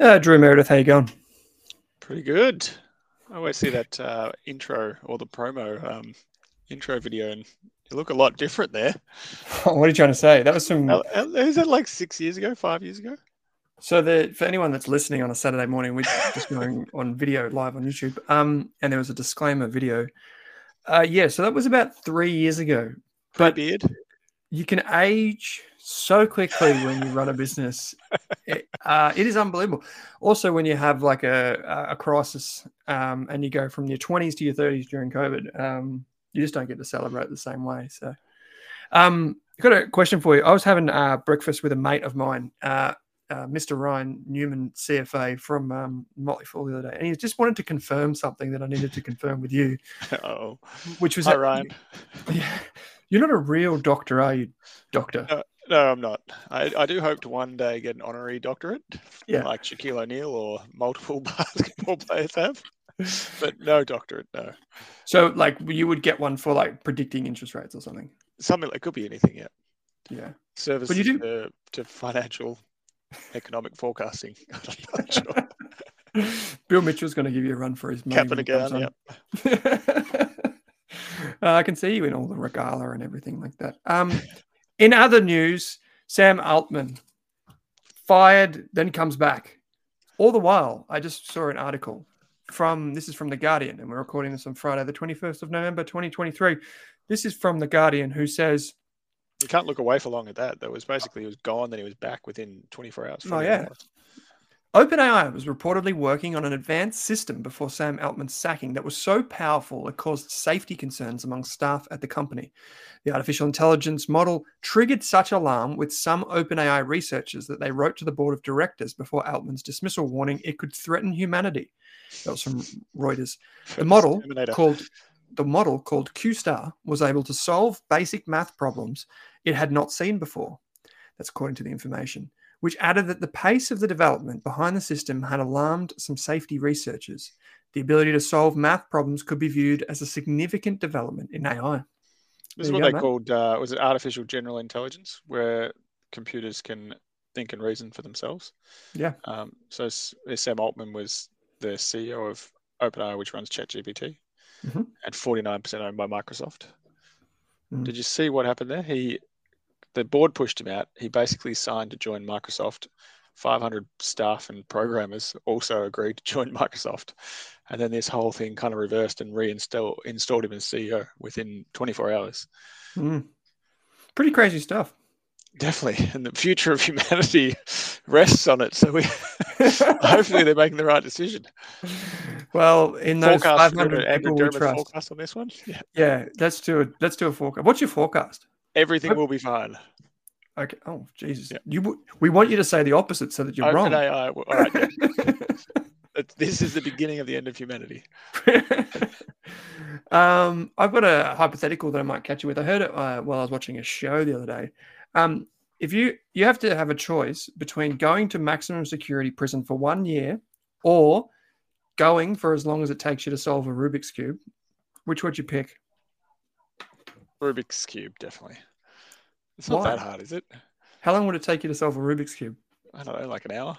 Uh, Drew Meredith, how you going? Pretty good. I always see that uh, intro or the promo um, intro video, and you look a lot different there. what are you trying to say? That was from. Is that like six years ago, five years ago? So the for anyone that's listening on a Saturday morning, we're just going on video live on YouTube. Um, and there was a disclaimer video. Uh, yeah, so that was about three years ago. But beard. You can age so quickly when you run a business. It, uh, it is unbelievable. Also, when you have like a a crisis um, and you go from your twenties to your thirties during COVID, um, you just don't get to celebrate the same way. So, um, got a question for you. I was having uh, breakfast with a mate of mine. Uh, uh, Mr. Ryan Newman, CFA from um, Motley Fool the other day, and he just wanted to confirm something that I needed to confirm with you. Oh, which was Hi, that, Ryan. Yeah, you're not a real doctor, are you, Doctor? No, I'm not. I, I do hope to one day get an honorary doctorate, yeah. like Shaquille O'Neal or multiple basketball players have. But no doctorate, no. So, like, you would get one for like predicting interest rates or something. Something like could be anything, yeah. Yeah. Service But you do- to, to financial economic forecasting. I'm not sure. Bill Mitchell's going to give you a run for his money. Cap and a when it gown, comes on. Uh, I can see you in all the regala and everything like that. Um, in other news, Sam Altman fired, then comes back. All the while, I just saw an article from this is from The Guardian, and we're recording this on Friday, the 21st of November, 2023. This is from The Guardian, who says, You can't look away for long at that. That was basically he was gone, then he was back within 24 hours. Oh, yeah. hours. OpenAI was reportedly working on an advanced system before Sam Altman's sacking that was so powerful it caused safety concerns among staff at the company. The artificial intelligence model triggered such alarm with some OpenAI researchers that they wrote to the board of directors before Altman's dismissal, warning it could threaten humanity. That was from Reuters. The model called the model called QStar was able to solve basic math problems it had not seen before. That's according to the information, which added that the pace of the development behind the system had alarmed some safety researchers. The ability to solve math problems could be viewed as a significant development in AI. This is what go, they mate. called uh, was it artificial general intelligence, where computers can think and reason for themselves. Yeah. Um, so Sam Altman was the CEO of OpenAI, which runs ChatGPT, Mhm. and 49% owned by Microsoft. Mhm. Did you see what happened there? He, the board pushed him out. He basically signed to join Microsoft. 500 staff and programmers also agreed to join Microsoft, and then this whole thing kind of reversed and reinstalled installed him as CEO within 24 hours. Mm. Pretty crazy stuff. Definitely, and the future of humanity rests on it. So we hopefully they're making the right decision. well, in those Forecast 500 Andrew people we trust. forecast on this one. Yeah, Yeah, let's do a let's do a forecast. What's your forecast? Everything will be fine. Okay. Oh, Jesus. Yeah. You we want you to say the opposite so that you're wrong. OpenAI. will- All right, yeah. This is the beginning of the end of humanity. um, I've got a hypothetical that I might catch you with. I heard it uh, while I was watching a show the other day. Um, if you you have to have a choice between going to maximum security prison for one year or going for as long as it takes you to solve a Rubik's cube, which would you pick? Rubik's cube, definitely. It's not Why? that hard, is it? How long would it take you to solve a Rubik's cube? I don't know, like an hour.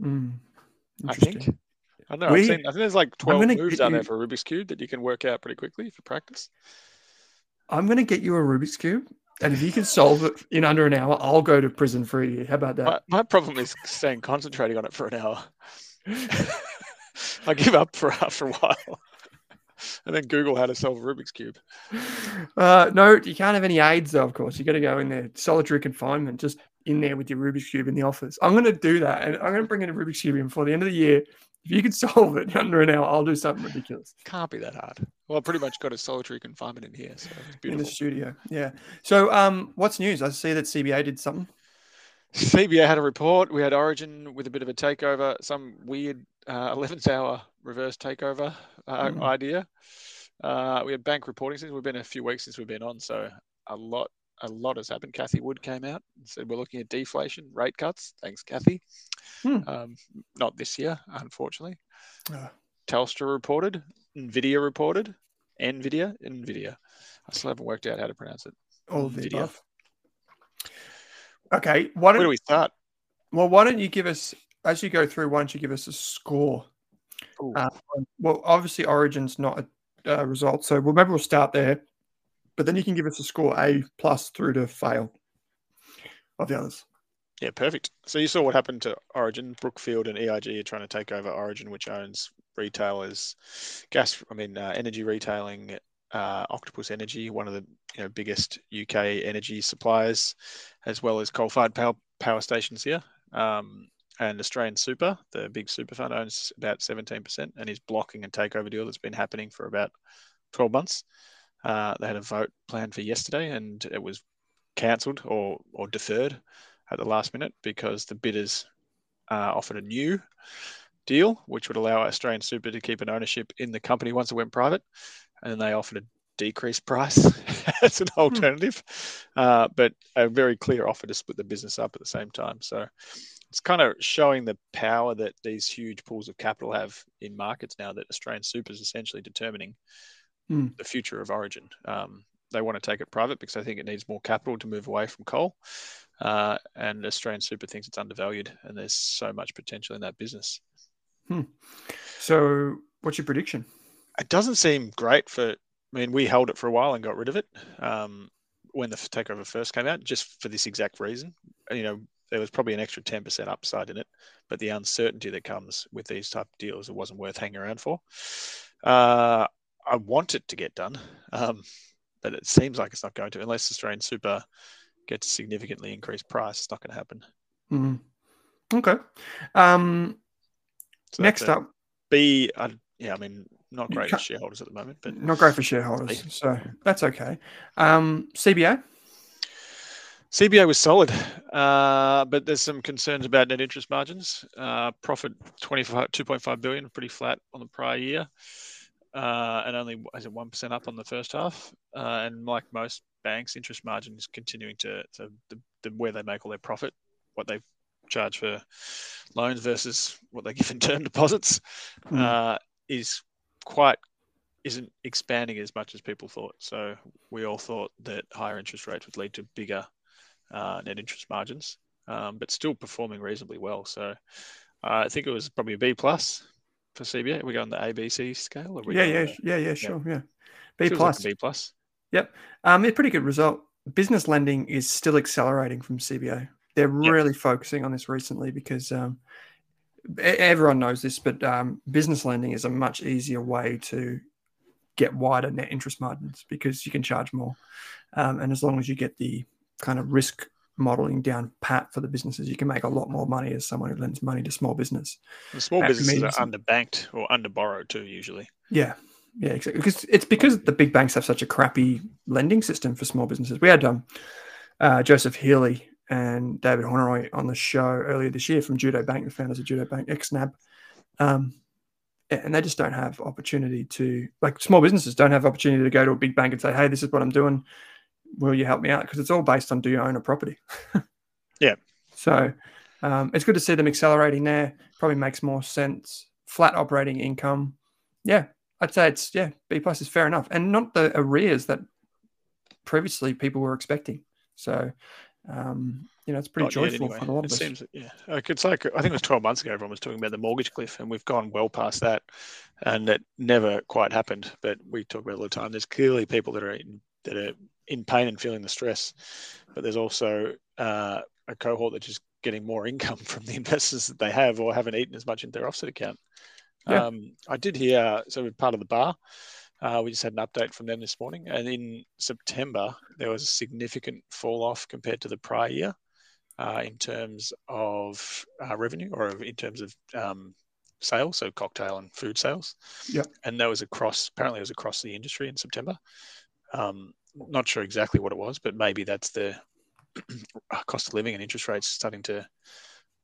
Hmm. I think. I don't know. I've seen, I think there's like 12 gonna moves get out there for a Rubik's cube that you can work out pretty quickly for practice. I'm going to get you a Rubik's cube, and if you can solve it in under an hour, I'll go to prison for a year. How about that? My, my problem is staying concentrating on it for an hour. I give up for after a while. and then Google how to solve a Rubik's cube. Uh, no, you can't have any aids, though. Of course, you got to go in there, solitary confinement, just in there with your Rubik's cube in the office. I'm going to do that, and I'm going to bring in a Rubik's cube in before the end of the year. If you can solve it under an hour, I'll do something ridiculous Can't be that hard. Well, I pretty much got a solitary confinement in here, so it's in the studio. Yeah. So, um, what's news? I see that CBA did something. CBA had a report. We had Origin with a bit of a takeover, some weird uh, 11th hour reverse takeover uh, Mhm. idea. Uh, we had bank reporting since we've been a few weeks since we've been on, so a lot, a lot has happened. Cathie Wood came out and said we're looking at deflation, rate cuts. Thanks, Cathie. Hmm. Um, not this year, unfortunately. Uh, Telstra reported, Nvidia reported, Nvidia, Nvidia. I still haven't worked out how to pronounce it. all of the above. Okay. Why don't do we start? well? Why don't you give us as you go through? Why don't you give us a score? Ooh. Uh, well, obviously, Origin's not a uh, result, so well, maybe we'll start there. But then you can give us a score A plus through to fail of the others. Yeah, perfect. So you saw what happened to Origin, Brookfield, and EIG are trying to take over Origin, which owns retailers, gas. I mean, uh, energy retailing. Uh, Octopus Energy, one of the you know biggest UK energy suppliers, as well as coal-fired power power stations here. Um, and Australian Super, the big super fund, owns about 17% and is blocking a takeover deal that's been happening for about 12 months. Uh, they had a vote planned for yesterday, and it was cancelled or or deferred at the last minute because the bidders uh, offered a new deal, which would allow Australian Super to keep an ownership in the company once it went private, and then they offered a decreased price as an alternative, uh, but a very clear offer to split the business up at the same time. So it's kind of showing the power that these huge pools of capital have in markets now that Australian Super is essentially determining Hmm. the future of Origin. Um, they want to take it private because they think it needs more capital to move away from coal. Uh, and Australian Super thinks it's undervalued, and there's so much potential in that business. So, what's your prediction? It doesn't seem great for. I mean, we held it for a while and got rid of it um, when the takeover first came out, just for this exact reason. You know, there was probably an extra ten percent upside in it, but the uncertainty that comes with these type of deals, it wasn't worth hanging around for. Uh, I want it to get done, um, but it seems like it's not going to unless Australian Super gets significantly increased price. It's not going to happen. Mhm. Okay. Um, So next up, B. I, yeah, I mean, not great for shareholders at the moment, but not great for shareholders, so that's okay. Um, CBA. CBA was solid, uh, but there's some concerns about net interest margins. Uh, profit 25, 2.5 billion, pretty flat on the prior year, uh, and only is it one percent up on the first half. Uh, and like most banks, interest margin is continuing to, to the, the where they make all their profit, what they charge for loans versus what they give in term deposits, Mm. uh, is quite isn't expanding as much as people thought. So we all thought that higher interest rates would lead to bigger uh, net interest margins, um, but still performing reasonably well. So uh, I think it was probably a B plus for CBA. We go on the ABC scale. Or we Yeah, yeah, the- yeah, yeah, sure, yeah. B feels like plus. a B plus. Um, a pretty good result. Business lending is still accelerating from CBA. They're Yep. really focusing on this recently because um, everyone knows this, but um, business lending is a much easier way to get wider net interest margins because you can charge more. Um, and as long as you get the kind of risk modeling down pat for the businesses, you can make a lot more money as someone who lends money to small business. The small That businesses are underbanked or underborrowed too, usually. Yeah, yeah, exactly. Because it's because the big banks have such a crappy lending system for small businesses. We had um, uh, Joseph Healy and David Hornery on the show earlier this year from Judo Bank, the founders of Judo Bank, ex-NAB. Um, and they just don't have opportunity to, like small businesses don't have opportunity to go to a big bank and say, hey, this is what I'm doing. Will you help me out? Because it's all based on do you own a property? Yeah. So um, it's good to see them accelerating there. Probably makes more sense flat operating income. Yeah, I'd say it's yeah B plus is fair enough, and not the arrears that previously people were expecting. So, um, you know, it's pretty Not joyful anyway. for a lot It of us. seems, yeah, like it's like I think it was 12 months ago. Everyone was talking about the mortgage cliff, and we've gone well past that, and that never quite happened. But we talk about it all the time. There's clearly people that are that are in pain and feeling the stress, but there's also uh, a cohort that's just getting more income from the investors that they have or haven't eaten as much in their offset account. Yeah. Um, I did hear so we're part of the bar. Uh, we just had an update from them this morning, and in September there was a significant fall off compared to the prior year uh, in terms of uh, revenue or in terms of um, sales, so cocktail and food sales. Yeah. And that was across, apparently, it was across the industry in September. Um, not sure exactly what it was, but maybe that's the cost of living and interest rates starting to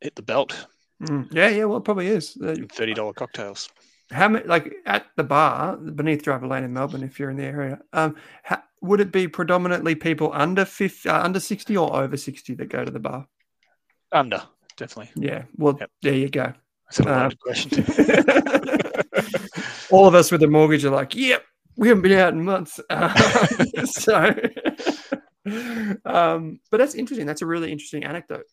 hit the belt Mm, yeah, yeah. Well, it probably is. Uh, $30 cocktails. how many like at the bar beneath Driver Lane in Melbourne, if you're in the area? Um, ha, would it be predominantly people under 50, uh, under sixty or over sixty that go to the bar? Under, definitely. Yeah. Well, Yep. there you go. That's a Uh, loaded question. All of us with a mortgage are like, yep, we haven't been out in months. Um, so, um, but that's interesting. That's a really interesting anecdote.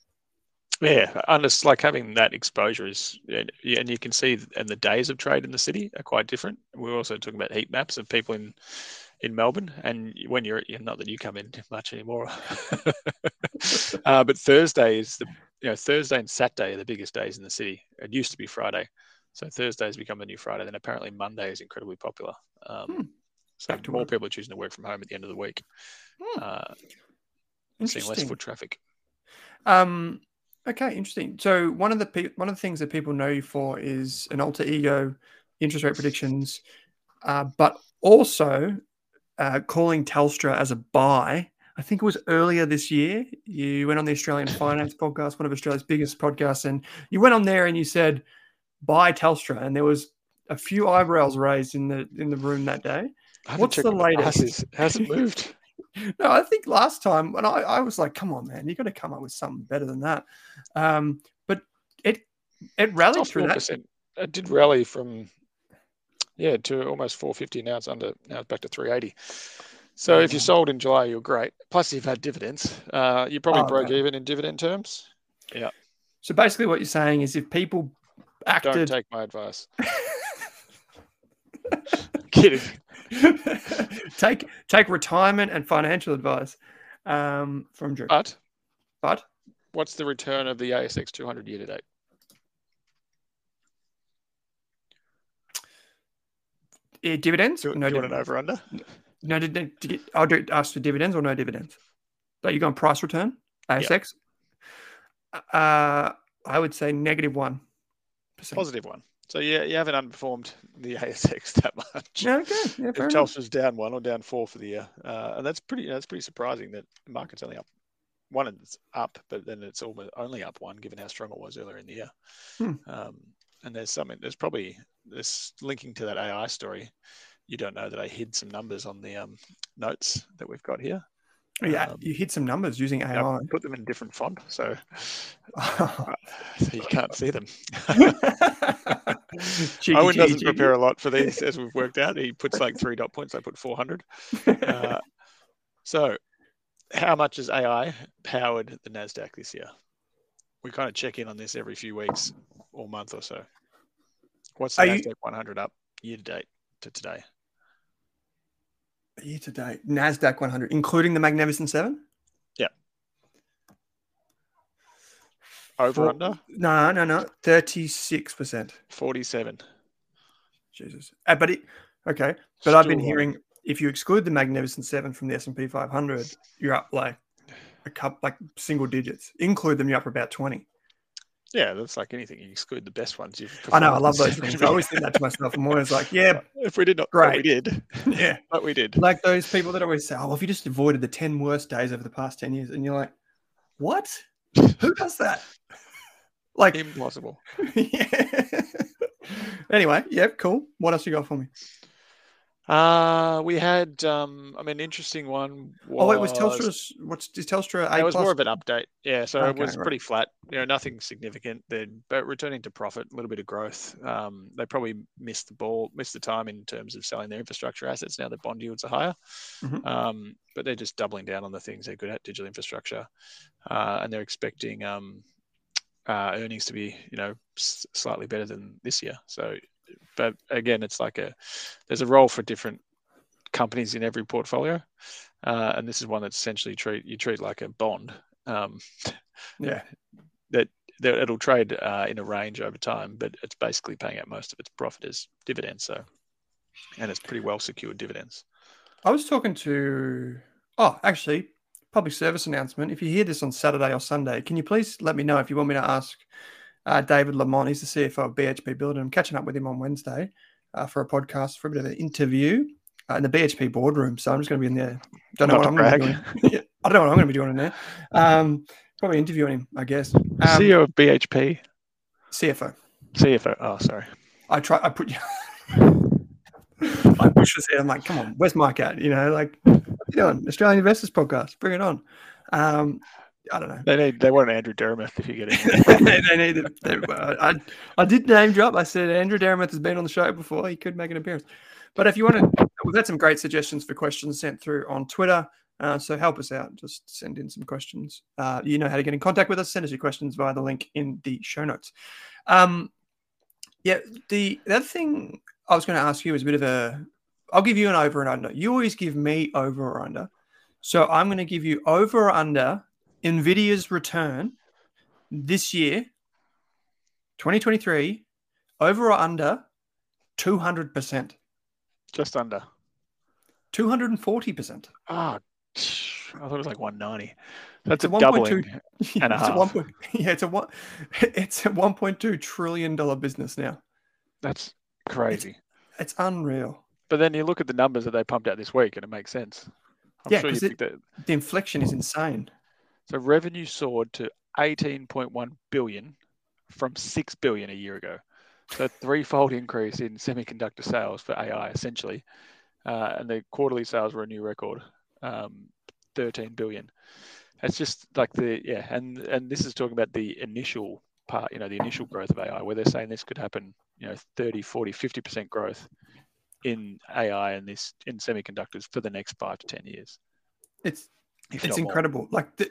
Yeah, and it's like having that exposure is, and you can see, and the days of trade in the city are quite different. We're also talking about heat maps of people in in Melbourne, and when you're, not that you come in much anymore, uh, but Thursday is the, you know, Thursday and Saturday are the biggest days in the city. It used to be Friday, so Thursday has become the new Friday. Then apparently Monday is incredibly popular. Um, Hmm. So Back to more work. people are choosing to work from home at the end of the week, Hmm. uh, seeing less foot traffic. Um, okay, interesting. So one of the pe- one of the things that people know you for is an alter ego, interest rate predictions, uh, but also uh, calling Telstra as a buy. I think it was earlier this year. You went on the Australian Finance podcast, one of Australia's biggest podcasts, and you went on there and you said buy Telstra, and there was a few eyebrows raised in the in the room that day. What's the latest? Has it moved? No, I think last time when I, I was like, come on, man, you got to come up with something better than that. Um, but it it rallied through that. 4%. It did rally from yeah to almost 450. Now it's under. Now it's back to 380. So if you sold in July, you're great. Plus, you've had dividends. Uh, you probably Oh, broke no. even in dividend terms. Yeah. So basically, what you're saying is if people Don't take my advice. Kidding. take take retirement and financial advice um, from Drew. But But what's the return of the ASX 200 year to date? eh, dividends, Do, no do you want an dividends. over under? No, did, did, did, I'll do ask for dividends or no dividends. So you going price return ASX? Uh, I would say negative one Positive one. So yeah, you haven't underperformed the ASX that much. Yeah, okay, yeah, if fair. Telstra's down one or down four for the year, uh, and that's pretty that's pretty surprising that the market's only up one and it's up, but then it's almost only up one given how strong it was earlier in the year. Hmm. Um, and there's something there's probably this linking to that AI story. You don't know that I hid some numbers on the um, notes that we've got here. Yeah, um, you hit some numbers using AI. AI. put them in a different font, so, so you can't see them. Cheeky, Owen doesn't cheeky. prepare a lot for these, as we've worked out. He puts like three dot points. I put 400. Uh, so, how much has AI powered the Nasdaq this year? We kind of check in on this every few weeks or month or so. What's the Are you- Nasdaq 100 up year to date to today? Year to date, Nasdaq 100, including the Magnificent Seven. Yeah. Over Four- under No, no, no, 36 percent. 47. Jesus. Uh, but it, okay. But I've been Still, hearing if you exclude the Magnificent Seven from the S and P 500, you're up like a couple, like single digits. Include them, you're up about 20. Yeah, that's like anything. You exclude the best ones. I know. I love those things. I always think that to myself. I'm always like, yeah, If we did not, but we did, yeah. but we did. Like those people that always say, oh, well, if you just avoided the 10 worst days over the past 10 years, and you're like, what? Who does that? Like, Impossible. yeah. anyway, yeah, cool. What else you got for me? Uh, we had, um, I mean, interesting one. Was, oh wait, was Telstra's what's is Telstra? A it was more of an update. Yeah, so Okay, it was right. pretty flat. You know, nothing significant. They're but returning to profit, a little bit of growth. Um, they probably missed the ball, missed the time in terms of selling their infrastructure assets. Now the bond yields are higher, Mhm. um, but they're just doubling down on the things they're good at, digital infrastructure, uh, and they're expecting um, uh, earnings to be, you know, s- slightly better than this year. So, but again, it's like a there's a role for different companies in every portfolio, uh, and this is one that essentially treat you treat like a bond. Um, Yeah. that, that it'll trade uh, in a range over time, but it's basically paying out most of its profit as dividends. So, and it's pretty well secured dividends. I was talking to. Oh, actually, public service announcement. If you hear this on Saturday or Sunday, can you please let me know if you want me to ask uh, David Lamont? He's the CFO of BHP Building. I'm catching up with him on Wednesday uh, for a podcast for a bit of an interview uh, in the BHP boardroom. So I'm just going to be in there. Don't know Not what I'm going to be doing. I don't know what I'm going to be doing in there. Um, probably interviewing him, I guess. Um, CEO of BHP, CFO. CFO. Oh, sorry. I try. I put. I push his head. I'm like, come on, where's Mike at? You know, like, what are you doing? Australian Investors Podcast. Bring it on. Um, I don't know. They need they want Andrew Dermott if you get it. they, need. I, I did name drop. I said Andrew Dermott has been on the show before. He could make an appearance. But if you want to, we've had some great suggestions for questions sent through on Twitter. Uh, so help us out. Just send in some questions. Uh, you know how to get in contact with us. Send us your questions via the link in the show notes. Um, yeah, the, the other thing I was going to ask you is a bit of a. I'll give you an over and under. You always give me over or under. So I'm going to give you over or under NVIDIA's return this year, 2023, over or under 200%, Just under. 240%. Ah, I thought it was like 190. That's It's a, a doubling. Yeah, And a it's half. one point, yeah, it's a one, it's a 1.2 trillion dollar business now. That's crazy. It's unreal. But then you look at the numbers that they pumped out this week, and it makes sense. I'm Yeah, sure think that. The inflection is insane. So revenue soared to 18.1 billion from 6 billion a year ago. So a threefold increase in semiconductor sales for AI, essentially. Uh, and the quarterly sales were a new record, um, 13 billion. It's just like the yeah, and and this is talking about the initial part, you know, the initial growth of AI, where they're saying this could happen, you know, 30, 40, 50% growth in AI and this in semiconductors for the next five to 10 years. It's it's not more. incredible. Like the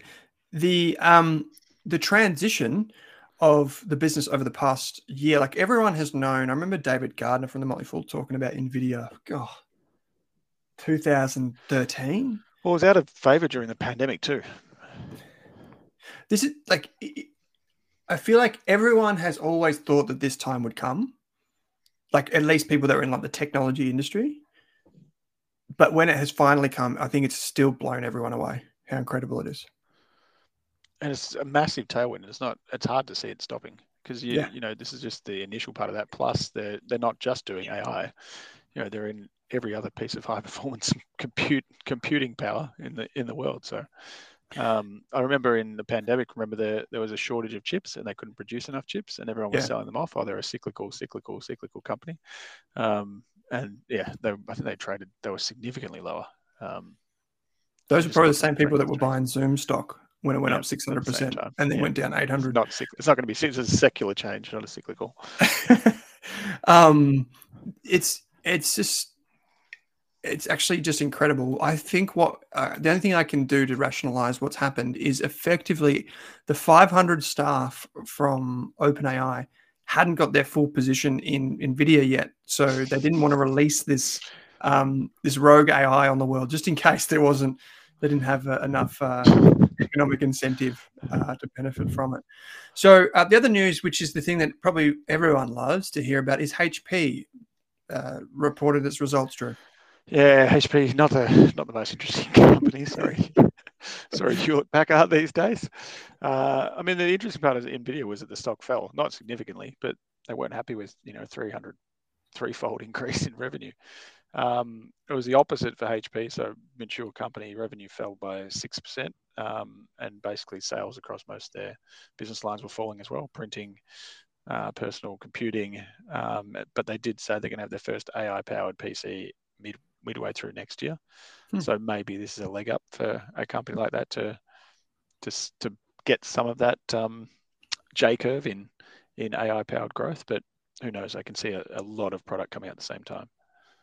the um the transition of the business over the past year, like everyone has known. I remember David Gardner from the Motley Fool talking about Nvidia. God, 2013. Well, it was out of favor during the pandemic too. This is like i- i- feel like everyone has always thought that this time would come. Like at least people that were in like the technology industry. But when it has finally come, I think it's still blown everyone away. How incredible it is. and it's a massive tailwind. It's not. It's hard to see it stopping because you Yeah. you know this is just the initial part of that. Plus, they're they're not just doing AI. You know, they're in every other piece of high performance compute computing power in the in the world. So, um, I remember in the pandemic, remember there there was a shortage of chips and they couldn't produce enough chips, and everyone was Yeah. selling them off. Oh, they're a cyclical, cyclical, cyclical company. Um, and yeah, they I think they traded. They were significantly lower. Um, Those are just probably the same people that were buying Zoom stock when it went Yeah, up 600% at the same time. and then Yeah. went down 800. not cyc- it's not going to be it's a secular change, not a cyclical. um, it's it's just it's actually just incredible. I think what uh, the only thing I can do to rationalize what's happened is effectively the 500 staff from OpenAI hadn't got their full position in Nvidia yet, so they didn't want to release this um, this rogue AI on the world just in case there wasn't they didn't have uh, enough uh, economic incentive uh, to benefit from it. So uh, the other news, which is the thing that probably everyone loves to hear about, is HP uh, reported its results, Drew. Yeah, HP not the not the most interesting company. Sorry, sorry, Hewlett Packard these days. Uh, I mean, the interesting part of Nvidia was that the stock fell, not significantly, but they weren't happy with you know 300 threefold increase in revenue. Um, it was the opposite for HP. So mature company revenue fell by six percent, um, and basically sales across most of their business lines were falling as well. Printing, uh, personal computing, um, but they did say they're going to have their first AI-powered PC mid midway through next year. Hmm. So maybe this is a leg up for a company like that to to to get some of that um, J curve in in AI powered growth. But who knows? I can see a, a lot of product coming out at the same time.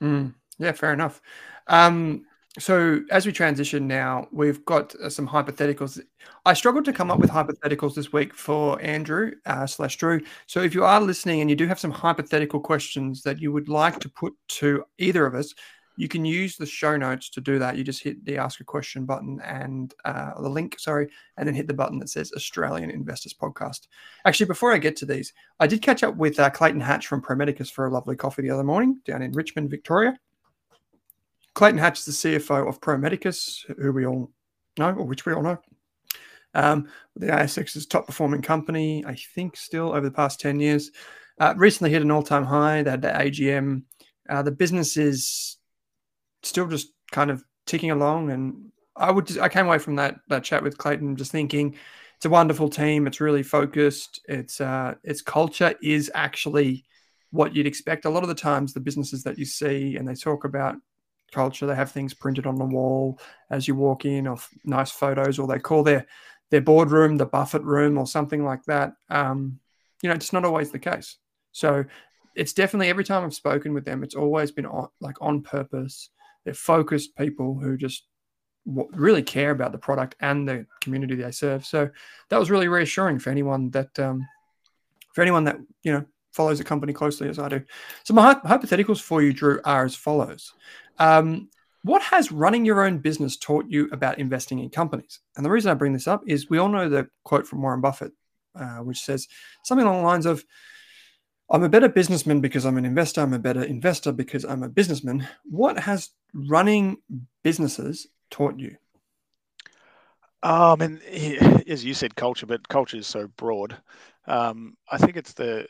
Mm, yeah, fair enough. Um, so as we transition now, we've got uh, some hypotheticals. I struggled to come up with hypotheticals this week for Andrew uh, slash Drew. So if you are listening and you do have some hypothetical questions that you would like to put to either of us, you can use the show notes to do that. You just hit the ask a question button and uh, the link, sorry, and then hit the button that says Australian Investors Podcast. Actually, before I get to these, I did catch up with uh, Clayton Hatch from Pro Medicus for a lovely coffee the other morning down in Richmond, Victoria. Clayton Hatch is the CFO of Pro Medicus, who we all know, or which we all know. Um, the ASX's top performing company, I think, still over the past 10 years. Uh, recently hit an all time high. They had the AGM. Uh, the business is still just kind of ticking along. And I would, just, I came away from that that chat with Clayton just thinking it's a wonderful team. It's really focused. It's uh, its culture is actually what you'd expect. A lot of the times, the businesses that you see and they talk about culture, they have things printed on the wall as you walk in, of nice photos, or they call their their boardroom the Buffett room or something like that. Um, you know, it's not always the case. So it's definitely every time I've spoken with them, it's always been on, like on purpose. They're focused people who just really care about the product and the community they serve. So that was really reassuring for anyone that um, for anyone that you know follows the company closely as I do. So my hypotheticals for you, Drew, are as follows. Um, what has running your own business taught you about investing in companies? And the reason I bring this up is we all know the quote from Warren Buffett, uh, which says something along the lines of, I'm a better businessman because I'm an investor. I'm a better investor because I'm a businessman. What has running businesses taught you? Um, and as you said, culture, but culture is so broad. Um, I think it's the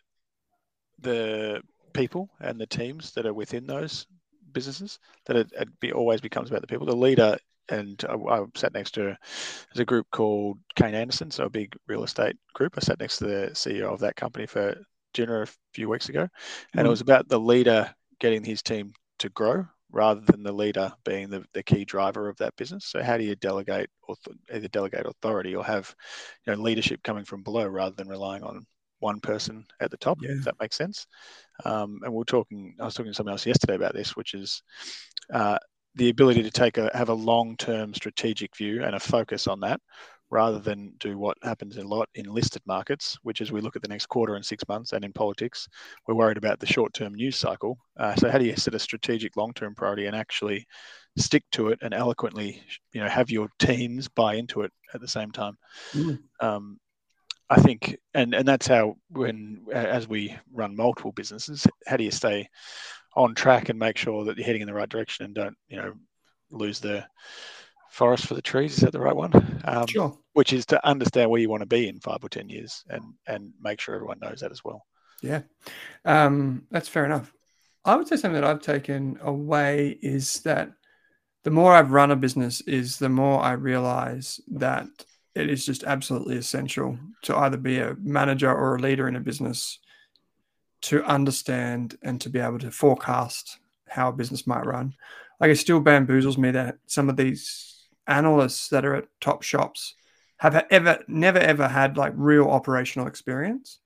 the people and the teams that are within those businesses that it, it be, always becomes about the people. The leader, and I, I sat next to there's a group called Kane Anderson, so a big real estate group. I sat next to the CEO of that company for dinner a few weeks ago, and mm-hmm. it was about the leader getting his team to grow rather than the leader being the, the key driver of that business. So how do you delegate or either delegate authority or have you know leadership coming from below rather than relying on one person at the top, yeah. if that makes sense. Um, and we are talking, I was talking to someone else yesterday about this, which is uh, the ability to take a have a long term strategic view and a focus on that, rather than do what happens a lot in listed markets, which is we look at the next quarter and six months, and in politics, we're worried about the short term news cycle. Uh, so how do you set a strategic long term priority and actually stick to it and eloquently, you know, have your teams buy into it at the same time? Mm. Um, I think, and and that's how when as we run multiple businesses, how do you stay on track and make sure that you're heading in the right direction and don't you know lose the forest for the trees? Is that the right one? Um, sure. Which is to understand where you want to be in five or ten years, and and make sure everyone knows that as well. Yeah, um, that's fair enough. I would say something that I've taken away is that the more I've run a business, is the more I realize that it is just absolutely essential to either be a manager or a leader in a business to understand and to be able to forecast how a business might run. Like it still bamboozles me that some of these analysts that are at top shops have ever never ever had like real operational experience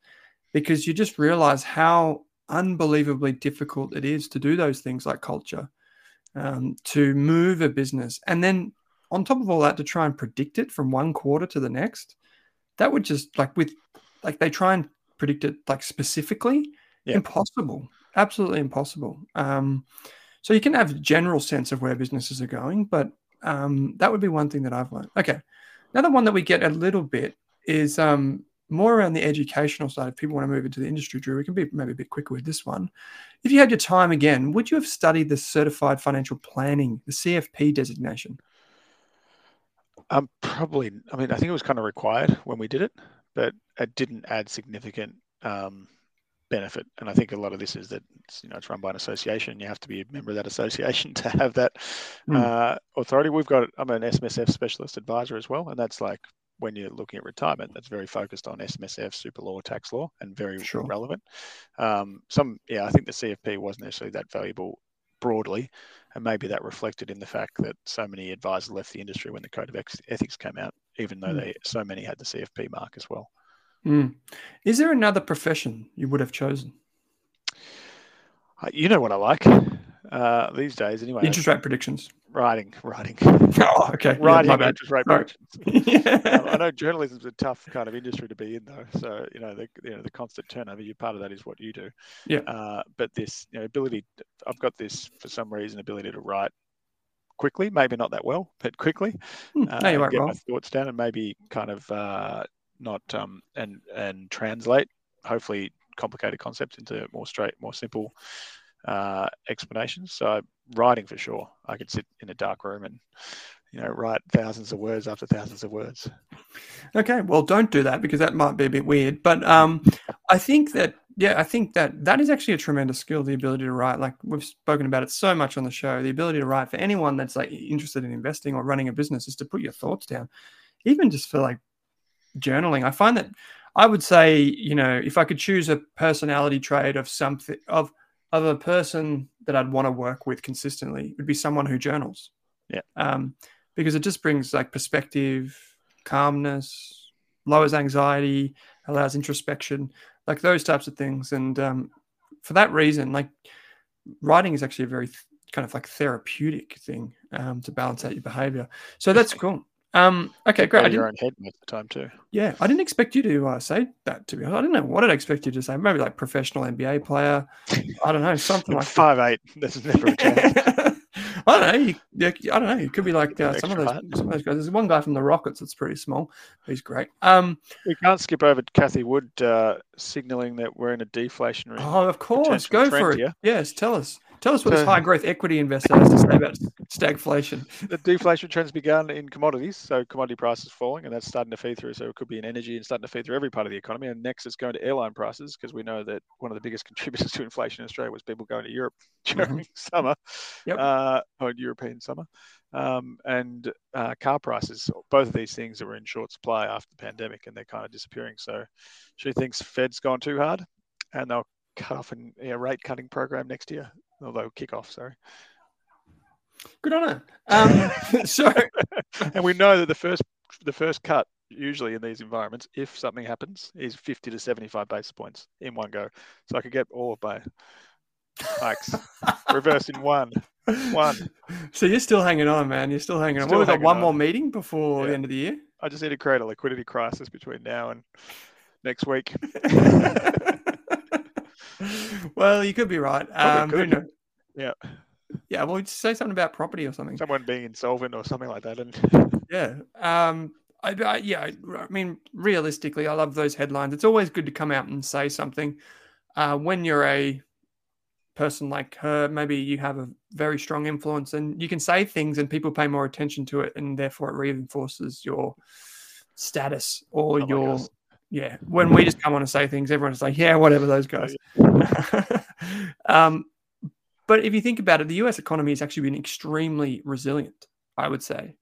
because you just realize how unbelievably difficult it is to do those things like culture um, to move a business and then on top of all that to try and predict it from one quarter to the next that would just like with like they try and predict it like specifically yeah. impossible absolutely impossible um so you can have a general sense of where businesses are going but um that would be one thing that i've learned. Okay. Another one that we get a little bit is um more around the educational side. If people want to move into the industry drew we can be maybe a bit quicker with this one. If you had your time again would you have studied the certified financial planning the cfp designation? Um, probably. I mean, I think it was kind of required when we did it, but it didn't add significant um, benefit. And I think a lot of this is that it's, you know it's run by an association. You have to be a member of that association to have that mm. uh, authority. We've got. I'm an SMSF specialist advisor as well, and that's like when you're looking at retirement, that's very focused on SMSF, super law, tax law, and very sure. relevant. Um, some, yeah, I think the CFP wasn't necessarily that valuable broadly, and maybe that reflected in the fact that so many advisors left the industry when the code of ethics came out, even though mm. they so many had the CFP mark as well. Mm. Is there another profession you would have chosen? Uh, you know what I like uh, these days, anyway. Interest rate predictions. Writing, writing. Oh, okay. Writing yeah, interest rate predictions. yeah. um, I know journalism's a tough kind of industry to be in, though. So you know the you know the constant turnover. You part of that is what you do. Yeah. Uh, but this you know ability, I've got this for some reason ability to write quickly, maybe not that well, but quickly. Hmm. no, you uh, get wrong. my thoughts down and maybe kind of uh, not um, and and translate hopefully complicated concepts into more straight, more simple uh, explanations. So writing for sure. I could sit in a dark room and you know write thousands of words after thousands of words. Okay, well, don't do that because that might be a bit weird. But um, I think that yeah, I think that that is actually a tremendous skill. The ability to write, like we've spoken about it so much on the show. The ability to write for anyone that's like interested in investing or running a business is to put your thoughts down, even just for like journaling. I find that I would say, you know, if I could choose a personality trait of something of of a person that I'd want to work with consistently, it would be someone who journals. Yeah. Um, because it just brings like perspective, calmness, lowers anxiety, allows introspection, like those types of things. And um, for that reason, like writing is actually a very th- kind of like therapeutic thing um, to balance out your behavior. So that's cool. Um, okay, great. I your own head most of the time too. Yeah, I didn't expect you to uh, say that. To be honest, I didn't know what I'd expect you to say. Maybe like professional NBA player. I don't know something like five eight. That's never a chance. I don't know. You, you, I don't know. It could be like uh, some of those. Some of those guys. There's one guy from the Rockets that's pretty small. He's great. Um, we can't skip over Cathie Wood uh, signaling that we're in a deflationary. Oh, of course. Go for it. Here. Yes, tell us. Tell us what so, this high growth equity investor has to say about stagflation. The deflation trends begun in commodities, so commodity prices falling, and that's starting to feed through. So it could be in energy and starting to feed through every part of the economy. And next, it's going to airline prices because we know that one of the biggest contributors to inflation in Australia was people going to Europe during mm-hmm. summer, yep. uh, or European summer. Um, and uh, car prices, both of these things are in short supply after the pandemic, and they're kind of disappearing. So she thinks Fed's gone too hard, and they'll cut off a rate cutting program next year although kickoff, sorry. Good on her. Um, so, and we know that the first the first cut usually in these environments, if something happens, is 50 to 75 basis points in one go. So I could get all of my hikes reversed in one. One. So you're still hanging on, man. You're still hanging on. Still what was that? One on. more meeting before yeah. the end of the year? I just need to create a liquidity crisis between now and next week. well, you could be right. Um, could. Yeah. Yeah, well, say something about property or something. Someone being insolvent or something like that. And yeah, um, I, I, yeah, I mean, realistically, I love those headlines. It's always good to come out and say something. Uh, when you're a person like her, maybe you have a very strong influence, and you can say things, and people pay more attention to it, and therefore it reinforces your status or oh your yeah, when we just come on and say things, everyone's like, yeah, whatever those guys. um, but if you think about it, the US economy has actually been extremely resilient, I would say.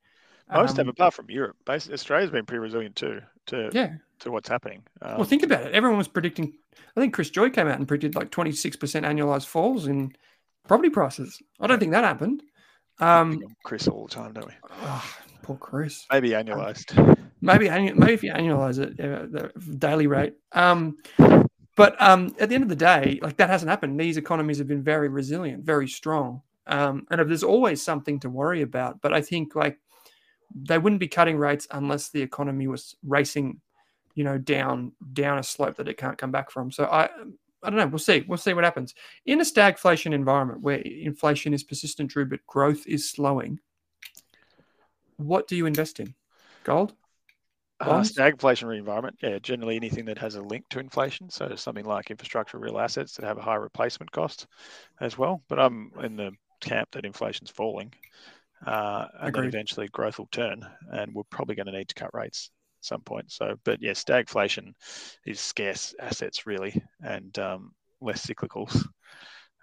Most um, have, apart from Europe. Basically, Australia's been pretty resilient too to yeah. to what's happening. Um, well, think about it. Everyone was predicting. I think Chris Joye came out and predicted like twenty six percent annualized falls in property prices. I don't think that happened. Um, Chris all the time, don't we? Oh, poor Chris. Maybe annualized. Maybe maybe if you annualize it, uh, the daily rate. Um, but um, at the end of the day, like that hasn't happened. These economies have been very resilient, very strong, um, and there's always something to worry about. But I think like they wouldn't be cutting rates unless the economy was racing, you know, down down a slope that it can't come back from. So I I don't know. We'll see. We'll see what happens in a stagflation environment where inflation is persistent, true, but growth is slowing. What do you invest in? Gold? Uh, stagflationary environment, yeah, generally anything that has a link to inflation. So something like infrastructure, real assets that have a high replacement cost as well. But I'm in the camp that inflation's falling, uh, and then eventually growth will turn, and we're probably going to need to cut rates at some point. So, but yeah, stagflation is scarce assets really, and um, less cyclicals.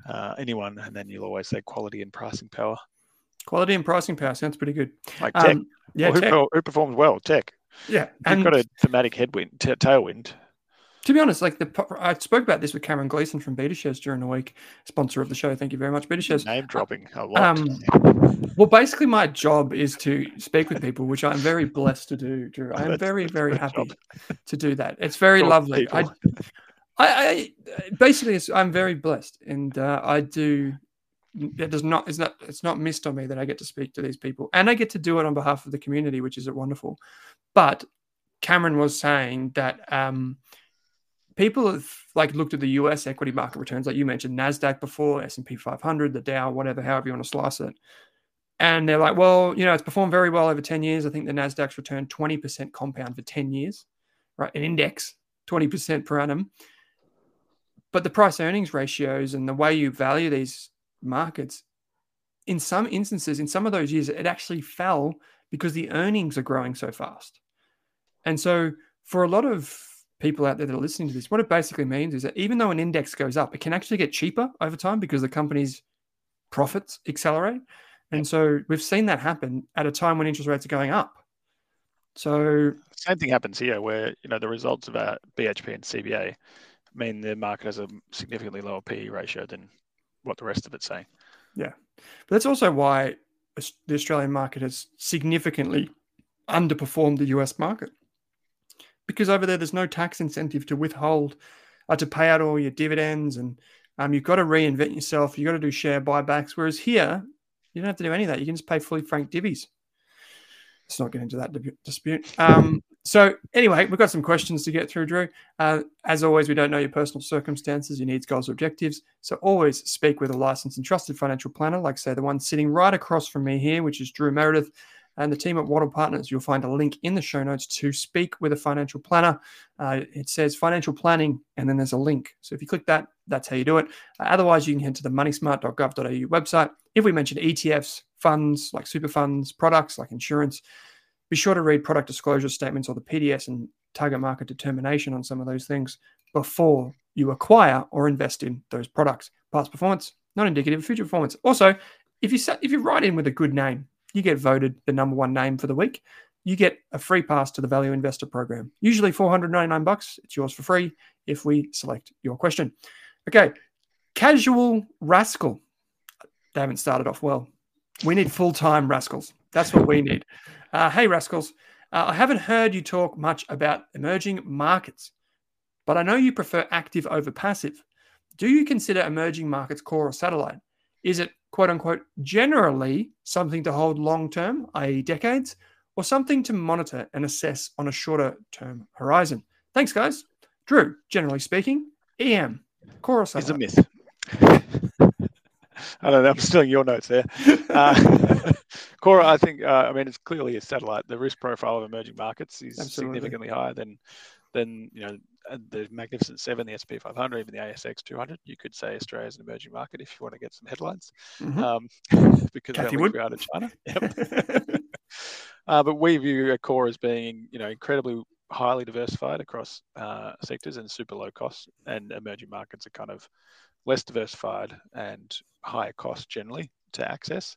Uh, anyone, and then you'll always say quality and pricing power. Quality and pricing power sounds pretty good. Like tech. Um, yeah, well, who, tech. who performs well? Tech. Yeah, and got a thematic headwind, t- tailwind. to be honest, like the I spoke about this with Cameron Gleeson from BetaShares during the week, sponsor of the show. Thank you very much, BetaShares. Name dropping a lot. Um, well, basically, my job is to speak with people, which I'm very blessed to do, Drew. I am very, very happy to do that. It's very Talk lovely. I, I, I, basically, I'm very blessed, and uh, I do. It does not. It's not. It's not missed on me that I get to speak to these people, and I get to do it on behalf of the community, which is wonderful. But Cameron was saying that um, people have like looked at the US equity market returns, like you mentioned, Nasdaq before, S and P 500, the Dow, whatever, however you want to slice it, and they're like, well, you know, it's performed very well over 10 years. I think the Nasdaq's returned 20% compound for 10 years, right? An index, 20% per annum. But the price earnings ratios and the way you value these markets, in some instances, in some of those years, it actually fell because the earnings are growing so fast. And so, for a lot of people out there that are listening to this, what it basically means is that even though an index goes up, it can actually get cheaper over time because the company's profits accelerate. And so we've seen that happen at a time when interest rates are going up. So same thing happens here, where you know the results of our BHP and CBA mean the market has a significantly lower PE ratio than what the rest of it's saying. Yeah, but that's also why the Australian market has significantly underperformed the US market because over there there's no tax incentive to withhold uh, to pay out all your dividends and um, you've got to reinvent yourself. You've got to do share buybacks. Whereas here, you don't have to do any of that. You can just pay fully franked divvies. Let's not get into that dispute. Um, so anyway, we've got some questions to get through, Drew. Uh, as always, we don't know your personal circumstances, your needs, goals, or objectives. So always speak with a licensed and trusted financial planner, like say the one sitting right across from me here, which is Drew Meredith and the team at Wattle Partners. You'll find a link in the show notes to speak with a financial planner. Uh, it says financial planning, and then there's a link. So if you click that, that's how you do it. Uh, otherwise, you can head to the moneysmart.gov.au website. If we mentioned ETFs, funds like super funds, products like insurance, be sure to read product disclosure statements or the PDS and target market determination on some of those things before you acquire or invest in those products. Past performance, not indicative of future performance. Also, if you if you write in with a good name, you get voted the number one name for the week. You get a free pass to the Value Investor Program. Usually 499 bucks. It's yours for free if we select your question. Okay, casual rascal. They haven't started off well. We need full time rascals. That's what we need. Uh, hey, rascals. Uh, I haven't heard you talk much about emerging markets, but I know you prefer active over passive. Do you consider emerging markets core or satellite? Is it quote unquote generally something to hold long term, i.e., decades, or something to monitor and assess on a shorter term horizon? Thanks, guys. Drew, generally speaking, EM, core or satellite? Is a myth. I don't know. I'm stealing your notes there. Uh, Cora, I think. Uh, I mean, it's clearly a satellite. The risk profile of emerging markets is Absolutely. significantly higher than than you know the Magnificent Seven, the SP 500, even the ASX 200. You could say Australia is an emerging market if you want to get some headlines, mm-hmm. um, because Cathy of out of China. Yep. uh, but we view a core as being, you know, incredibly highly diversified across uh, sectors and super low cost. And emerging markets are kind of less diversified and higher cost generally to access.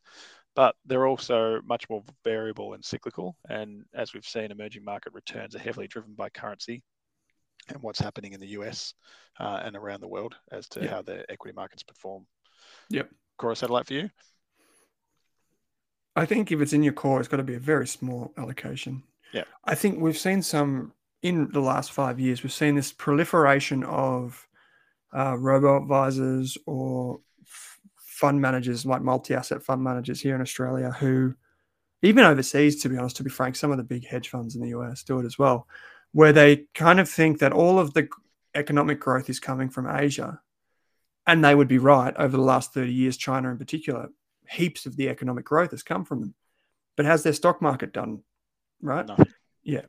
But they're also much more variable and cyclical. And as we've seen, emerging market returns are heavily driven by currency and what's happening in the US uh, and around the world as to yep. how the equity markets perform. Yep. Core satellite for you? I think if it's in your core, it's got to be a very small allocation. Yeah. I think we've seen some in the last five years, we've seen this proliferation of uh, robo advisors or f- fund managers, like multi asset fund managers here in Australia, who, even overseas, to be honest, to be frank, some of the big hedge funds in the US do it as well where they kind of think that all of the economic growth is coming from Asia. And they would be right. Over the last 30 years, China in particular, heaps of the economic growth has come from them. But how's their stock market done? Right? No. Yeah.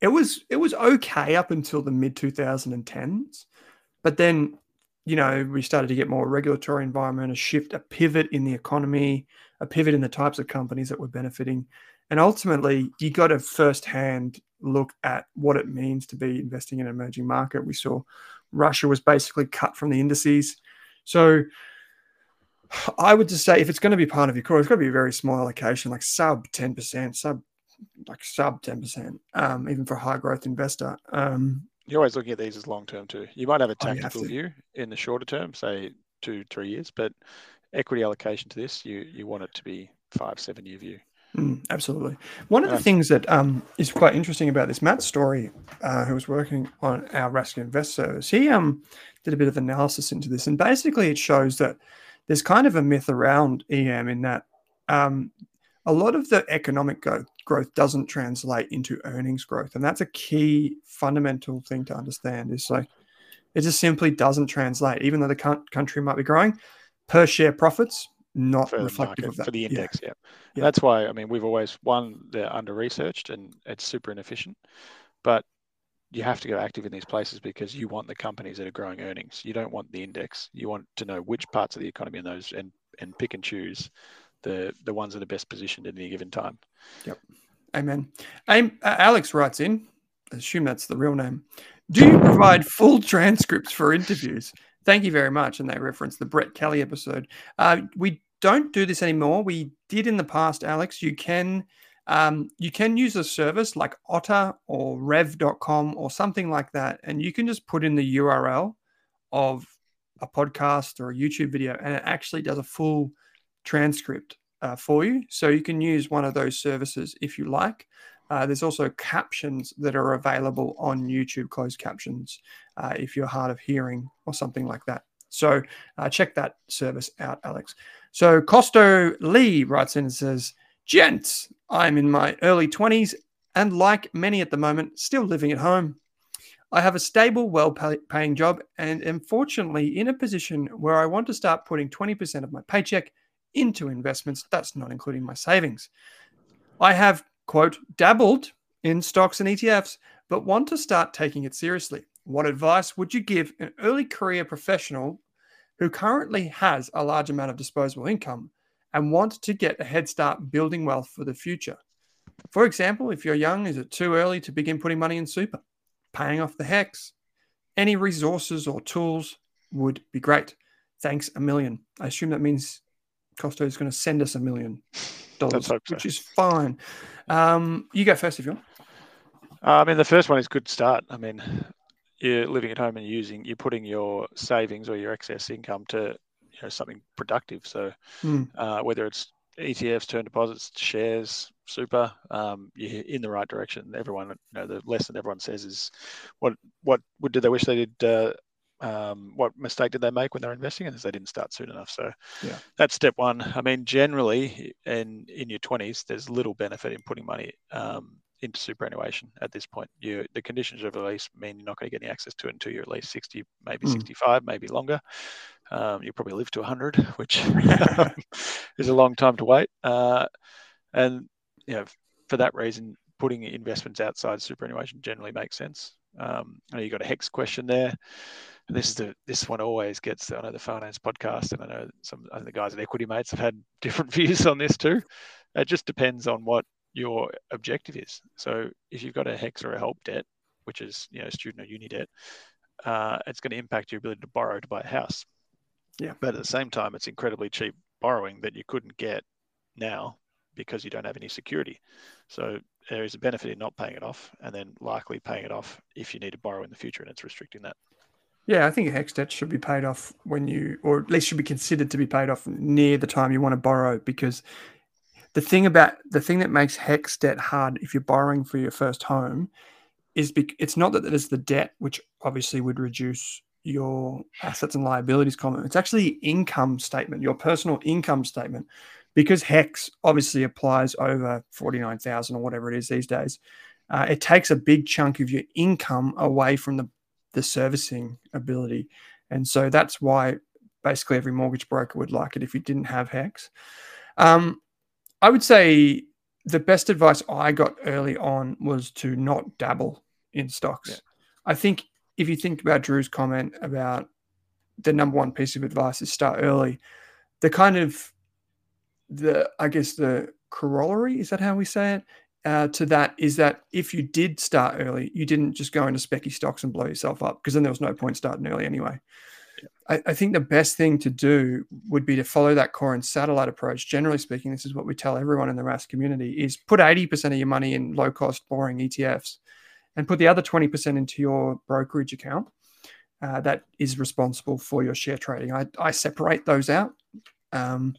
It was it was okay up until the mid 2010s. But then, you know, we started to get more regulatory environment, a shift, a pivot in the economy, a pivot in the types of companies that were benefiting. And ultimately, you got to firsthand look at what it means to be investing in an emerging market. We saw Russia was basically cut from the indices. So I would just say if it's going to be part of your core, it's got to be a very small allocation, like sub 10%, sub like sub 10%, um, even for a high growth investor. Um, You're always looking at these as long term too. You might have a Oh, have tactical view in the shorter term, say two, three years, but equity allocation to this, you you want it to be five, seven year view. Mm, absolutely. One of the Yeah. things that um, is quite interesting about this Matt Story, uh, who was working on our Rask Invest service, he um, did a bit of analysis into this, and basically it shows that there's kind of a myth around EM in that um, a lot of the economic growth, growth doesn't translate into earnings growth, and that's a key fundamental thing to understand. Is like it just simply doesn't translate, even though the country might be growing, per share profits not reflective market, of that for the Yeah. index. Yeah. Yeah. That's why I mean we've always one they're under researched and it's super inefficient, but you have to go active in these places because you want the companies that are growing earnings. You don't want the index. You want to know which parts of the economy and those and and pick and choose the the ones that are best positioned at any given time. Yep. Amen. Uh, Alex writes in, I assume that's the real name. Do you provide full transcripts for interviews? Thank you very much. And they reference the Brett Kelly episode. Uh, we don't do this anymore. We did in the past, Alex. You can um, you can use a service like Otter or Rev.com or something like that, and you can just put in the URL of a podcast or a YouTube video, and it actually does a full transcript uh, for you. So you can use one of those services if you like. Uh, there's also captions that are available on YouTube, closed captions, uh, if you're hard of hearing or something like that. So uh, check that service out, Alex. So Costo Lee writes in and says, Gents, I'm in my early 20s and, like many at the moment, still living at home. I have a stable, well paying job and am fortunately in a position where I want to start putting 20% of my paycheck into investments. That's not including my savings. I have, quote, dabbled in stocks and ETFs, but want to start taking it seriously. What advice would you give an early career professional who currently has a large amount of disposable income and want to get a head start building wealth for the future? For example, if you're young, is it too early to begin putting money in super? Paying off the HECS? Any resources or tools would be great. Thanks a million. I assume that means Costo is going to send us a million dollars, so. which is fine. Um, you go first if you want. Uh, I mean, the first one is good start. I mean, you're living at home and using, you're putting your savings or your excess income to, you know, something productive. So Hmm. uh, whether it's ETFs, term deposits, shares, super, um, you're in the right direction. Everyone, you know, the lesson everyone says is, what what would did they wish they did? Uh, um, what mistake did they make when they're investing? And they didn't start soon enough. So Yeah. that's step one. I mean, generally, in in your twenties, there's little benefit in putting money um, into superannuation at this point. You the conditions of release mean you're not going to get any access to it until you're at least 60, maybe Mm. 65, maybe longer. Um, you'll probably live to 100, which is a long time to wait. Uh, and you know, for that reason, putting investments outside superannuation generally makes sense. Um, you got a HECS question there. This is the this one always gets. I know the finance podcast, and I know some I think the guys at Equity Mates have had different views on this too. It just depends on what your objective is. So if you've got a HECS or a help debt, which is you know student or uni debt, uh, it's going to impact your ability to borrow to buy a house. Yeah. But at the same time, it's incredibly cheap borrowing that you couldn't get now because you don't have any security. So there is a benefit in not paying it off, and then likely paying it off if you need to borrow in the future, and it's restricting that. Yeah, I think a HECS debt should be paid off when you, or at least should be considered to be paid off near the time you want to borrow. Because the thing about the thing that makes HECS debt hard if you're borrowing for your first home is bec- it's not that there's the debt, which obviously would reduce your assets and liabilities column. It's actually income statement, your personal income statement, because HECS obviously applies over forty nine thousand or whatever it is these days. Uh, it takes a big chunk of your income away from the the servicing ability. And so that's why basically every mortgage broker would like it if you didn't have HECS. Um, I would say the best advice I got early on was to not dabble in stocks. Yeah. I think if you think about Drew's comment about the number one piece of advice is start early, the kind of the I guess the corollary is that how we say it uh, to that is that if you did start early, you didn't just go into specky stocks and blow yourself up because then there was no point starting early anyway. I, I, think the best thing to do would be to follow that core and satellite approach. Generally speaking, this is what we tell everyone in the Rask community: is put eighty percent of your money in low cost, boring ETFs, and put the other 20% into your brokerage account uh, that is responsible for your share trading. I, I separate those out. Um,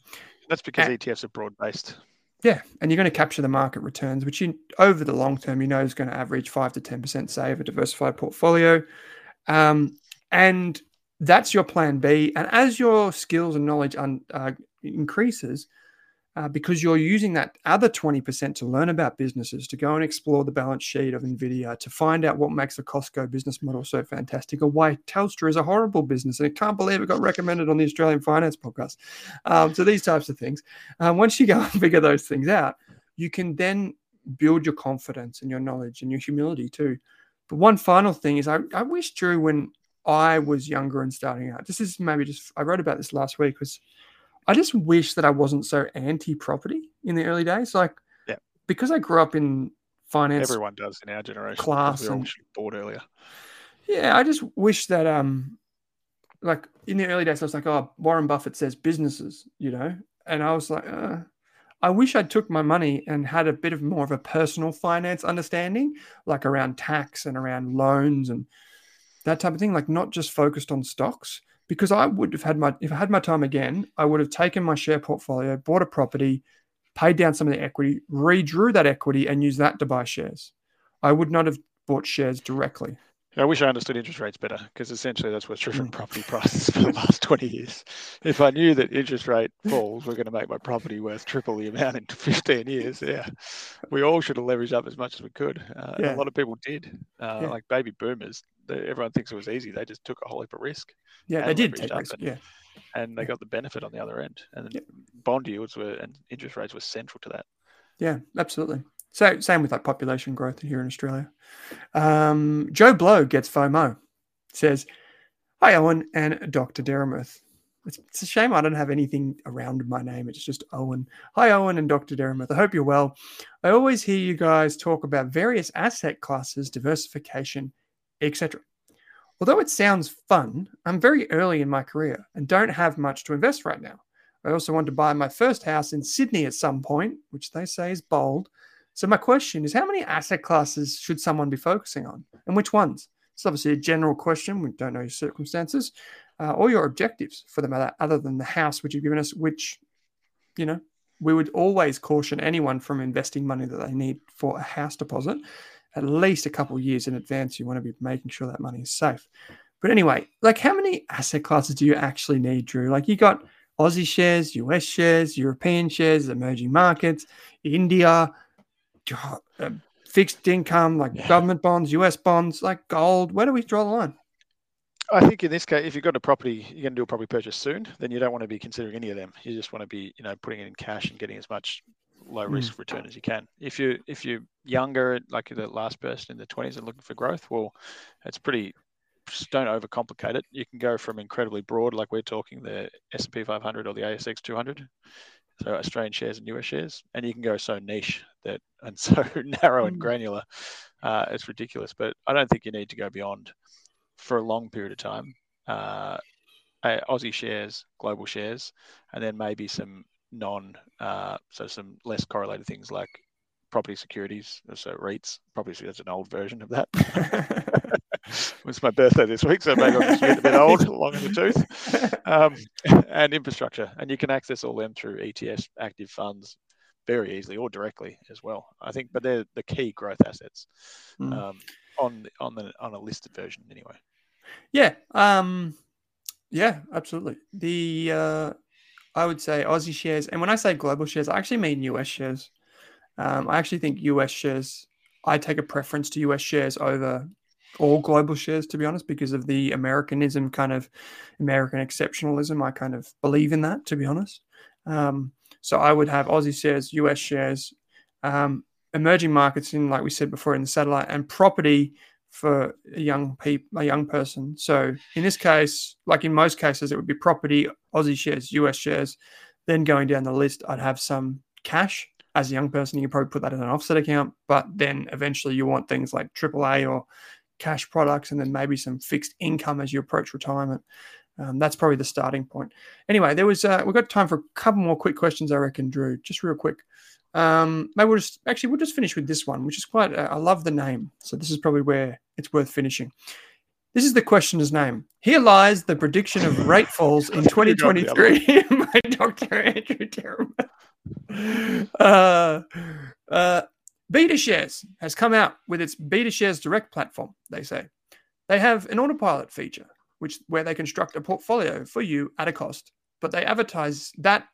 That's because and, ETFs are broad based. Yeah, and you're going to capture the market returns, which you over the long term, you know, is going to average five to ten percent, say, of a diversified portfolio. Um, and that's your plan B. And as your skills and knowledge un, uh, increases, uh, because you're using that other 20% to learn about businesses, to go and explore the balance sheet of NVIDIA, to find out what makes the Costco business model so fantastic, or why Telstra is a horrible business. And I can't believe it got recommended on the Australian Finance podcast. Um, so, these types of things. Um, once you go and figure those things out, you can then build your confidence and your knowledge and your humility too. But one final thing is, I, I wish, Drew, when I was younger and starting out, this is maybe just, I wrote about this last week, was I just wish that I wasn't so anti-property in the early days. Like, yeah. because I grew up in finance. Everyone does in our generation. Class. We all bought earlier. Yeah, I just wish that um, like in the early days, I was like, oh, Warren Buffett says businesses, you know, and I was like, uh, I wish I took my money and had a bit of more of a personal finance understanding, like around tax and around loans and that type of thing, like not just focused on stocks because I would have had my if I had my time again, I would have taken my share portfolio, bought a property, paid down some of the equity, redrew that equity, and used that to buy shares. I would not have bought shares directly. I wish I understood interest rates better because essentially that's what's driven mm. property prices for the last 20 years. If I knew that interest rate falls were going to make my property worth triple the amount in 15 years, yeah, we all should have leveraged up as much as we could. Uh, yeah. A lot of people did, uh, yeah. like baby boomers. They, everyone thinks it was easy. They just took a whole heap of risk. Yeah, they did take risk. And, yeah. And they yeah. got the benefit on the other end. And bond yields were and interest rates were central to that. Yeah, absolutely. So same with like population growth here in Australia. Um, Joe Blow gets FOMO. Says, "Hi Owen and Dr. Deremouth. It's, it's, a shame I don't have anything around my name. It's just Owen. Hi Owen and Dr. Deremouth. I hope you're well. I always hear you guys talk about various asset classes, diversification, etc. Although it sounds fun, I'm very early in my career and don't have much to invest right now. I also want to buy my first house in Sydney at some point, which they say is bold." So my question is, how many asset classes should someone be focusing on, and which ones? It's obviously a general question. We don't know your circumstances uh, or your objectives for the matter, other than the house which you've given us, which you know we would always caution anyone from investing money that they need for a house deposit at least a couple of years in advance. You want to be making sure that money is safe. But anyway, like how many asset classes do you actually need, Drew? Like you got Aussie shares, US shares, European shares, emerging markets, India, uh, fixed income, like yeah. government bonds, US bonds, like gold? Where do we draw the line? I think in this case, if you've got a property, you're going to do a property purchase soon, then you don't want to be considering any of them. You just want to be, you know, putting it in cash and getting as much low hmm. risk mm. return as you can. If you if you're younger, like the last person in the 20s and looking for growth, well, it's pretty. Just don't overcomplicate it. You can go from incredibly broad, like we're talking the S&P 500 or the ASX 200, so Australian shares and US shares, and you can go so niche that and so narrow and hmm. granular, uh, it's ridiculous. But I don't think you need to go beyond for a long period of time. Uh, Aussie shares, global shares, and then maybe some non, uh, so some less correlated things like property securities, so REITs. Probably that's an old version of that. it's my birthday this week, so maybe I'm just a bit old, long in the tooth. Um, and infrastructure, and you can access all them through ETS active funds very easily or directly as well. I think, but they're the key growth assets mm. um, on on the on a listed version anyway. Yeah, um, yeah, absolutely. The uh, I would say Aussie shares, and when I say global shares, I actually mean US shares. Um, I actually think US shares. I take a preference to US shares over all global shares, to be honest, because of the Americanism kind of American exceptionalism. I kind of believe in that, to be honest. Um, so I would have Aussie shares, US shares, um, emerging markets in, like we said before, in the satellite, and property for a young people, a young person. So in this case, like in most cases, it would be property, Aussie shares, US shares. Then going down the list, I'd have some cash. As a young person, you probably put that in an offset account, but then eventually you want things like AAA or cash products, and then maybe some fixed income as you approach retirement. Um, that's probably the starting point. Anyway, there was uh, we've got time for a couple more quick questions, I reckon, Drew. Just real quick. Um, maybe we'll just actually we'll just finish with this one, which is quite. Uh, I love the name, so this is probably where it's worth finishing. This is the questioner's name. Here lies the prediction of rate falls in 2023 by Dr. Andrew Dermott. Uh, uh, BetaShares has come out with its BetaShares Direct platform, they say. They have an autopilot feature, which where they construct a portfolio for you at a cost, but they advertise that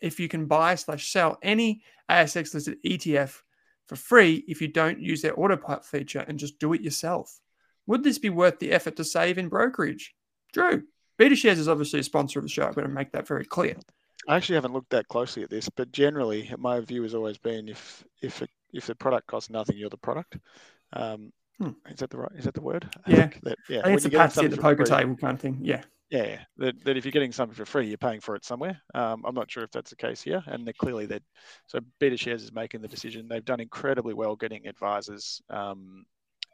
if you can buy slash sell any ASX listed ETF for free if you don't use their autopilot feature and just do it yourself. Would this be worth the effort to save in brokerage? Drew, BetaShares is obviously a sponsor of the show. I'm going to make that very clear. I actually haven't looked that closely at this, but generally, my view has always been if if it, if the product costs nothing, you're the product. Um, hmm. Is that the right? Is that the word? Yeah, that, yeah. I think it's the patsy at the poker free, table kind of thing. Yeah. Yeah, that, that if you're getting something for free, you're paying for it somewhere. Um, I'm not sure if that's the case here, and they're clearly that. So BetaShares is making the decision. They've done incredibly well getting advisors um,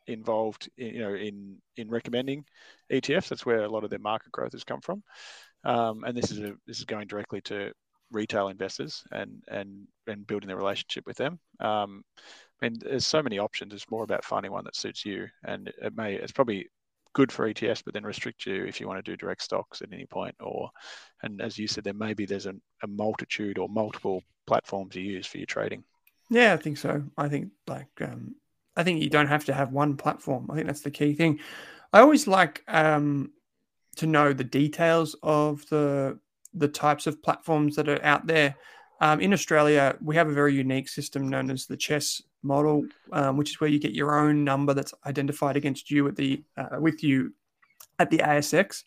involved, in, you know, in in recommending ETFs. That's where a lot of their market growth has come from, um, and this is a, this is going directly to retail investors and and and building their relationship with them. Um, I mean, there's so many options. It's more about finding one that suits you, and it may it's probably good for ETS, but then restrict you if you want to do direct stocks at any point. Or, and as you said, there maybe there's a, a multitude or multiple platforms you use for your trading. Yeah, I think so. I think like um, I think you don't have to have one platform. I think that's the key thing. I always like um, to know the details of the the types of platforms that are out there. Um, in Australia, we have a very unique system known as the chess model, um, which is where you get your own number that's identified against you at the uh, with you at the ASX.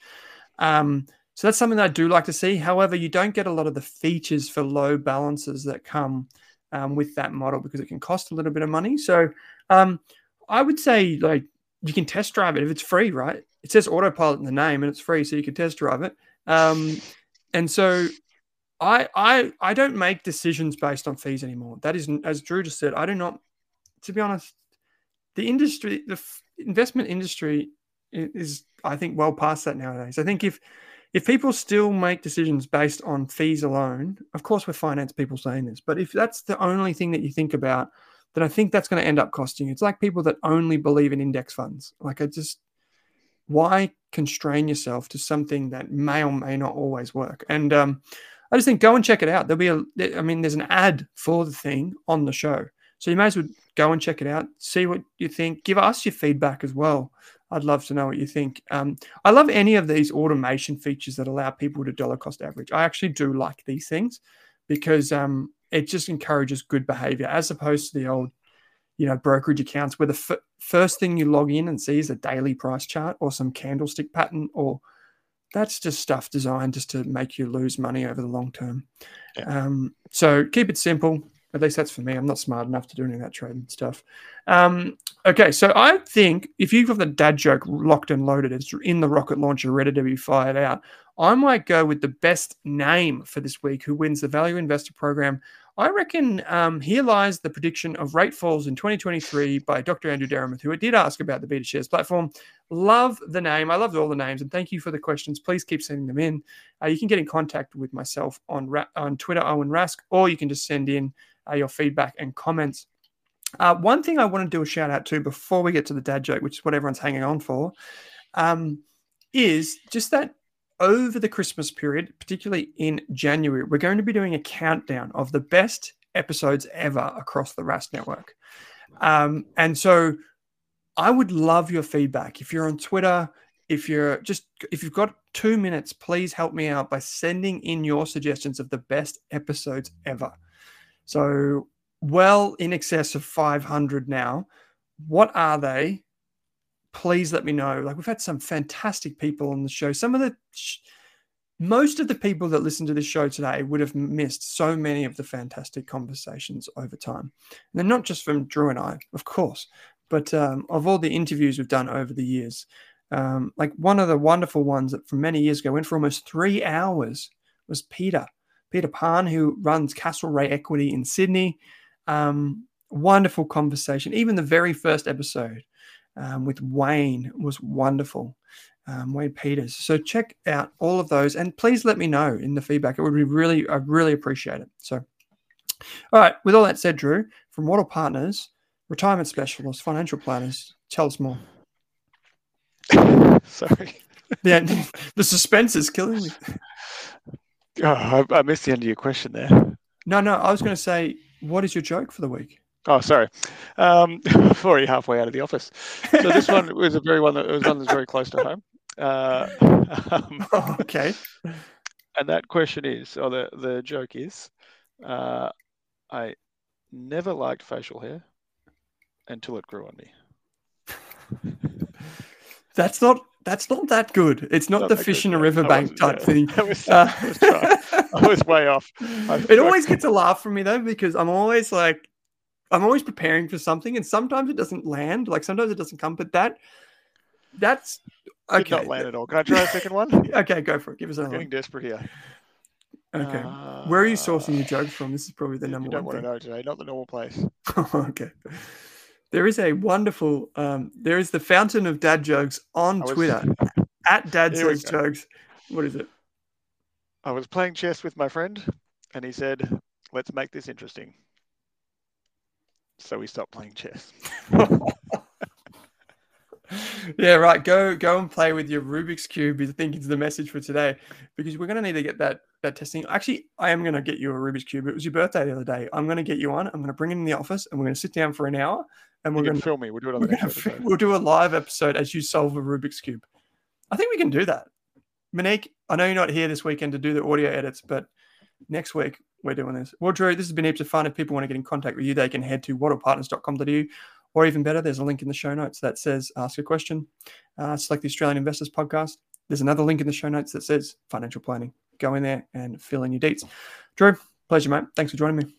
Um, so that's something that I do like to see. However, you don't get a lot of the features for low balances that come um, with that model because it can cost a little bit of money. So um, I would say like you can test drive it if it's free, right? It says autopilot in the name and it's free, so you can test drive it. Um, and so I I I don't make decisions based on fees anymore. That is, as Drew just said, I do not. To be honest, the industry, the f- investment industry, is I think well past that nowadays. I think if if people still make decisions based on fees alone, of course we're finance people saying this, but if that's the only thing that you think about, then I think that's going to end up costing you. It's like people that only believe in index funds. Like I just why constrain yourself to something that may or may not always work? And um, I just think go and check it out. There'll be a, I mean, there's an ad for the thing on the show. So you may as well go and check it out, see what you think, give us your feedback as well. I'd love to know what you think. Um, I love any of these automation features that allow people to dollar cost average. I actually do like these things because um, it just encourages good behavior as opposed to the old, you know, brokerage accounts where the f- first thing you log in and see is a daily price chart or some candlestick pattern or that's just stuff designed just to make you lose money over the long term. Yeah. Um, so keep it simple. At least that's for me. I'm not smart enough to do any of that trading stuff. Um, okay, so I think if you've got the dad joke locked and loaded, it's in the rocket launcher, ready to be fired out. I might go with the best name for this week who wins the Value Investor Program I reckon um, here lies the prediction of rate falls in 2023 by Dr. Andrew Dermott, who I did ask about the BetaShares platform. Love the name. I loved all the names, and thank you for the questions. Please keep sending them in. Uh, you can get in contact with myself on on Twitter, Owen Rask, or you can just send in uh, your feedback and comments. Uh, one thing I want to do a shout out to before we get to the dad joke, which is what everyone's hanging on for, um, is just that over the Christmas period, particularly in January, we're going to be doing a countdown of the best episodes ever across the Rask network. Um, and so I would love your feedback. If you're on Twitter, if you're just if you've got two minutes, please help me out by sending in your suggestions of the best episodes ever. So well in excess of 500 now. What are they? Please let me know. Like we've had some fantastic people on the show. Some of the most of the people that listen to this show today would have missed so many of the fantastic conversations over time. And they're not just from Drew and I, of course, but um, of all the interviews we've done over the years. Um, like one of the wonderful ones that from many years ago went for almost three hours was Peter, Peter Pan, who runs Castlereagh Equity in Sydney. Um, wonderful conversation. Even the very first episode um, with Wayne was wonderful. um, Wayne Peters. So check out all of those and please let me know in the feedback. It would be really, I really appreciate it. So, all right, with all that said, Drew, from Wattle Partners, retirement specialists, financial planners, tell us more. Sorry. Yeah, the suspense is killing me. Oh, I, I missed the end of your question there. No, no, I was going to say, what is your joke for the week? Oh, sorry. Um, already halfway out of the office. So this one was a very one that was one that's very close to home. Uh, um, Oh, okay. and that question is, or the the joke is, uh, I never liked facial hair until it grew on me. That's not that's not that good. It's not Not the fish good, in a riverbank type yeah. thing. I was, Uh, I was. I was way off. I- it always gets a laugh from me though because I'm always like I'm always preparing for something and sometimes it doesn't land. Like sometimes it doesn't come, but that that's Did okay. not land at all. Can I try a second one? Okay, go for it. Give us another Getting one. desperate here. Okay. Where are you sourcing your Uh, jokes from? This is probably the number you don't one want thing. to know today. Not the normal place. okay. There is a wonderful um, there is the fountain of dad jokes on was- Twitter at dad Here says jokes. What is it? I was playing chess with my friend, and he said, "Let's make this interesting." So we stopped playing chess. yeah, right. Go go and play with your Rubik's cube. I think is the message for today because we're gonna need to get that that testing. Actually, I am gonna get you a Rubik's cube. It was your birthday the other day. I'm gonna get you one. I'm gonna bring it in the office and we're gonna sit down for an hour and we're going to film me. We'll do it on the next episode. we'll do a live episode as you solve a Rubik's cube. I think we can do that. Monique, I know you're not here this weekend to do the audio edits, but next week we're doing this. Well, Drew, this has been heaps of fun. If people want to get in contact with you, they can head to wattlepartners.com.au or even better, there's a link in the show notes that says ask a question. Uh, select the Australian Investors Podcast. There's another link in the show notes that says financial planning. Go in there and fill in your deets. Drew, pleasure, mate. Thanks for joining me.